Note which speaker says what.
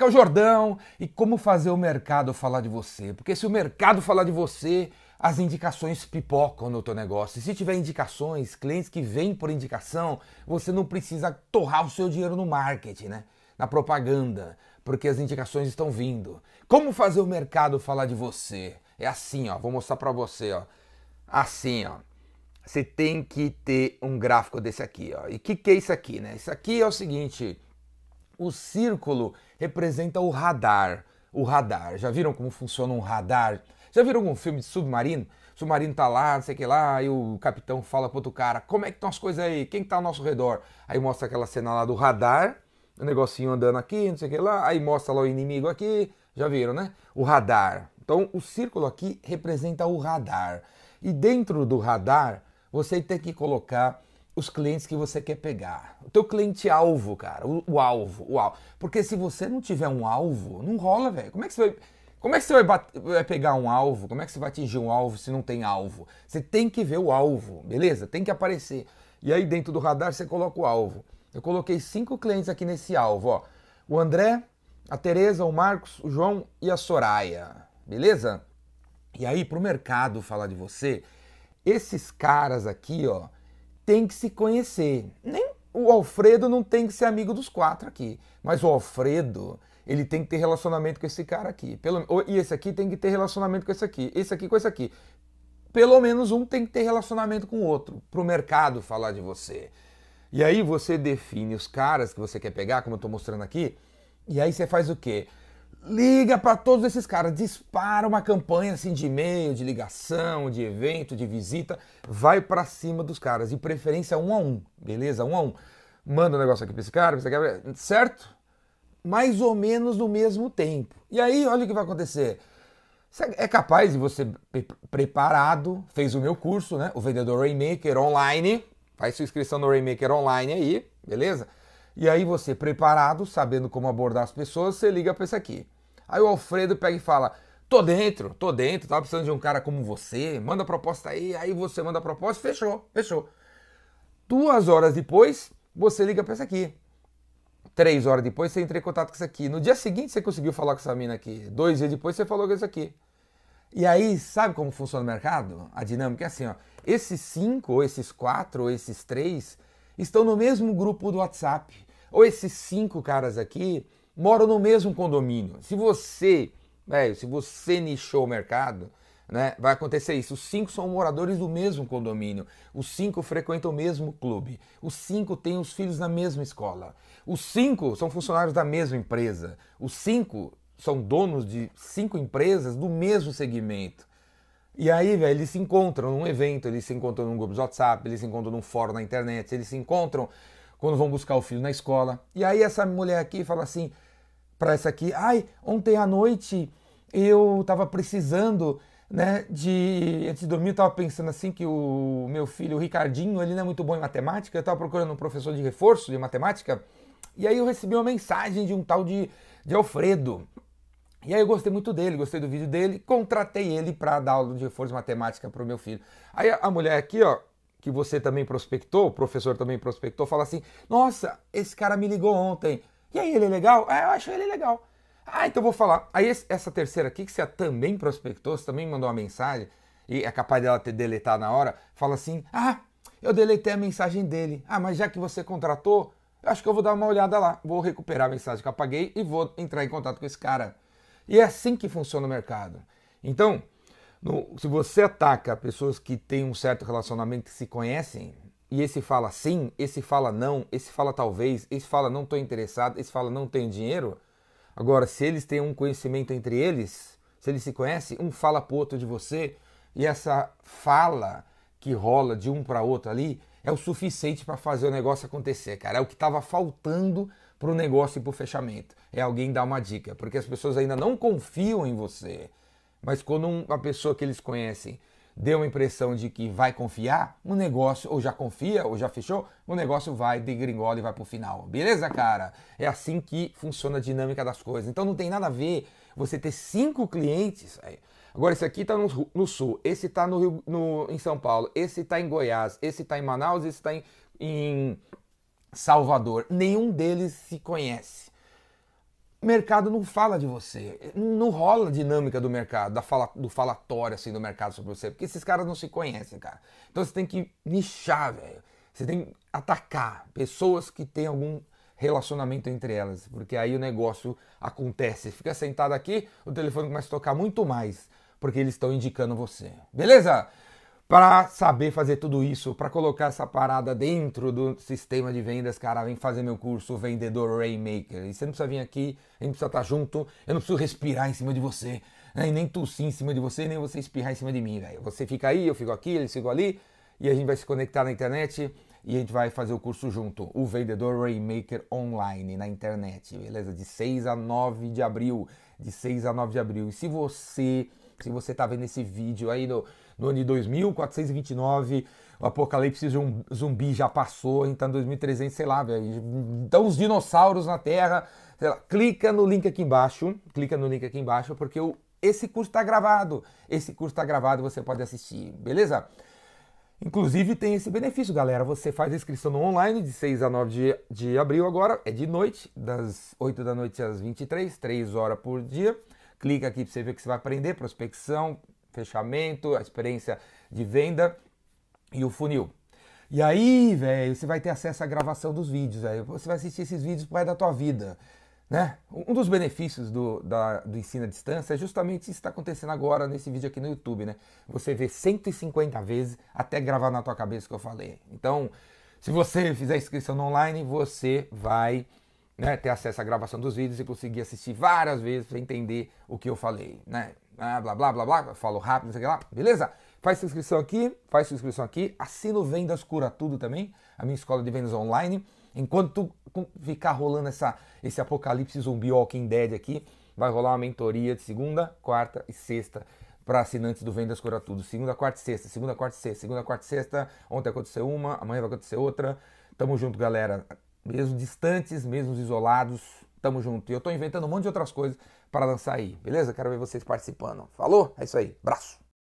Speaker 1: aqui é o Jordão e como fazer o mercado falar de você. Porque se o mercado falar de você, as indicações pipocam no teu negócio. E se tiver indicações, clientes que vêm por indicação, você não precisa torrar o seu dinheiro no marketing, né? Na propaganda, porque as indicações estão vindo. Como fazer o mercado falar de você? É assim, ó, vou mostrar para você, ó. Assim, ó. Você tem que ter um gráfico desse aqui, ó. E o que, que é isso aqui, né? Isso aqui é o seguinte, o círculo representa o radar. O radar. Já viram como funciona um radar? Já viram algum filme de submarino? O submarino tá lá, não sei o que lá, e o capitão fala pro outro cara, como é que estão as coisas aí? Quem que tá ao nosso redor? Aí mostra aquela cena lá do radar, o negocinho andando aqui, não sei o que lá, aí mostra lá o inimigo aqui, já viram, né? O radar. Então o círculo aqui representa o radar. E dentro do radar, você tem que colocar os clientes que você quer pegar. O teu cliente alvo, cara, o, o, alvo, o alvo. Porque se você não tiver um alvo, não rola, velho. Como é que você vai como é que você vai, bater, vai, pegar um alvo? Como é que você vai atingir um alvo se não tem alvo? Você tem que ver o alvo, beleza? Tem que aparecer. E aí dentro do radar você coloca o alvo. Eu coloquei cinco clientes aqui nesse alvo, ó. O André, a Tereza, o Marcos, o João e a Soraya, beleza? E aí pro mercado falar de você, esses caras aqui, ó, tem que se conhecer. Nem o Alfredo não tem que ser amigo dos quatro aqui, mas o Alfredo, ele tem que ter relacionamento com esse cara aqui. Pelo, e esse aqui tem que ter relacionamento com esse aqui, esse aqui com esse aqui. Pelo menos um tem que ter relacionamento com o outro, para o mercado falar de você. E aí você define os caras que você quer pegar, como eu estou mostrando aqui, e aí você faz o quê? Liga para todos esses caras, dispara uma campanha assim de e-mail, de ligação, de evento, de visita, vai para cima dos caras, de preferência um a um, beleza? Um a um. Manda um negócio aqui para esse cara, esse cara, certo? Mais ou menos no mesmo tempo. E aí, olha o que vai acontecer. Você é capaz de você preparado, fez o meu curso, né? O vendedor Rainmaker online, faz sua inscrição no Rainmaker online aí, beleza? E aí você, preparado, sabendo como abordar as pessoas, você liga para esse aqui. Aí o Alfredo pega e fala: tô dentro, tô dentro, tava precisando de um cara como você, manda a proposta aí, aí você manda a proposta, fechou, fechou. Duas horas depois, você liga para esse aqui. Três horas depois, você entra em contato com esse aqui. No dia seguinte, você conseguiu falar com essa mina aqui. Dois dias depois, você falou com esse aqui. E aí, sabe como funciona o mercado? A dinâmica é assim, ó. Esses cinco, ou esses quatro, ou esses três, estão no mesmo grupo do WhatsApp. Ou esses cinco caras aqui moram no mesmo condomínio. Se você, velho, se você nichou o mercado, né, vai acontecer isso. Os cinco são moradores do mesmo condomínio. Os cinco frequentam o mesmo clube. Os cinco têm os filhos na mesma escola. Os cinco são funcionários da mesma empresa. Os cinco são donos de cinco empresas do mesmo segmento. E aí, velho, eles se encontram num evento, eles se encontram num grupo de WhatsApp, eles se encontram num fórum na internet, eles se encontram quando vão buscar o filho na escola. E aí essa mulher aqui fala assim para essa aqui: "Ai, ontem à noite eu estava precisando, né, de antes de dormir eu estava pensando assim que o meu filho, o Ricardinho, ele não é muito bom em matemática, eu estava procurando um professor de reforço de matemática, e aí eu recebi uma mensagem de um tal de, de Alfredo. E aí eu gostei muito dele, gostei do vídeo dele, contratei ele para dar aula de reforço de matemática para o meu filho. Aí a mulher aqui, ó, que você também prospectou, o professor também prospectou, fala assim: Nossa, esse cara me ligou ontem. E aí, ele é legal? É, eu acho ele legal. Ah, então vou falar. Aí essa terceira aqui, que você também prospectou, você também mandou uma mensagem, e é capaz dela ter deletado na hora, fala assim: Ah, eu deletei a mensagem dele. Ah, mas já que você contratou, acho que eu vou dar uma olhada lá. Vou recuperar a mensagem que eu apaguei e vou entrar em contato com esse cara. E é assim que funciona o mercado. Então, no, se você ataca pessoas que têm um certo relacionamento, que se conhecem, e esse fala sim, esse fala não, esse fala talvez, esse fala não estou interessado, esse fala não tenho dinheiro. Agora, se eles têm um conhecimento entre eles, se eles se conhecem, um fala pro outro de você, e essa fala que rola de um para outro ali é o suficiente para fazer o negócio acontecer, cara. É o que estava faltando para o negócio e para o fechamento. É alguém dar uma dica, porque as pessoas ainda não confiam em você. Mas quando uma pessoa que eles conhecem deu uma impressão de que vai confiar, o negócio, ou já confia, ou já fechou, o negócio vai de gringola e vai pro final. Beleza, cara? É assim que funciona a dinâmica das coisas. Então não tem nada a ver você ter cinco clientes. Agora, esse aqui está no, no, sul, esse está no, Rio, no, em São Paulo, esse está em Goiás, esse está em Manaus, esse está em, em Salvador. Nenhum deles se conhece o mercado não fala de você. Não rola a dinâmica do mercado, da fala, do falatório assim do mercado sobre você, porque esses caras não se conhecem, cara. Então você tem que nichar, velho. Você tem que atacar pessoas que têm algum relacionamento entre elas, porque aí o negócio acontece. Fica sentado aqui, o telefone começa a tocar muito mais, porque eles estão indicando você. Beleza? Para saber fazer tudo isso, para colocar essa parada dentro do sistema de vendas, cara, vem fazer meu curso Vendedor Rainmaker. E você não precisa vir aqui, a gente precisa estar junto, eu não preciso respirar em cima de você, né? nem tossir em cima de você, nem você espirrar em cima de mim, velho. Você fica aí, eu fico aqui, eles ficam ali, e a gente vai se conectar na internet e a gente vai fazer o curso junto, o Vendedor Rainmaker Online na internet, beleza? De 6 a 9 de abril, de 6 a 9 de abril. E se você, se você tá vendo esse vídeo aí no no ano de 2429, o apocalipse zumbi já passou, então 2300, sei lá, velho. Então os dinossauros na Terra, lá, clica no link aqui embaixo, clica no link aqui embaixo, porque o, esse curso está gravado. Esse curso está gravado, você pode assistir, beleza? Inclusive tem esse benefício, galera. Você faz a inscrição no online de 6 a 9 de, de abril agora, é de noite, das 8 da noite às 23, 3 horas por dia. Clica aqui para você ver o que você vai aprender, prospecção, fechamento, a experiência de venda e o funil. E aí, velho, você vai ter acesso à gravação dos vídeos, velho. Você vai assistir esses vídeos resto da tua vida, né? Um dos benefícios do, da, do ensino à distância é justamente isso que está acontecendo agora nesse vídeo aqui no YouTube, né? Você vê 150 vezes até gravar na tua cabeça o que eu falei. Então, se você fizer inscrição online, você vai né, ter acesso à gravação dos vídeos e conseguir assistir várias vezes para entender o que eu falei, né? ah, blá blá blá blá, falo rápido, não sei o que lá, beleza? Faz sua inscrição aqui, faz sua inscrição aqui, assina o Vendas Cura Tudo também, a minha escola de vendas online. Enquanto ficar rolando essa, esse apocalipse zumbi Walking Dead aqui, vai rolar uma mentoria de segunda, quarta e sexta para assinantes do Vendas Cura Tudo. Segunda, quarta e sexta, segunda, quarta e sexta, segunda, quarta e sexta. Ontem aconteceu uma, amanhã vai acontecer outra. Tamo junto, galera. Mesmo distantes, mesmo isolados, tamo junto. E eu tô inventando um monte de outras coisas para lançar aí, beleza? Quero ver vocês participando. Falou? É isso aí. Braço.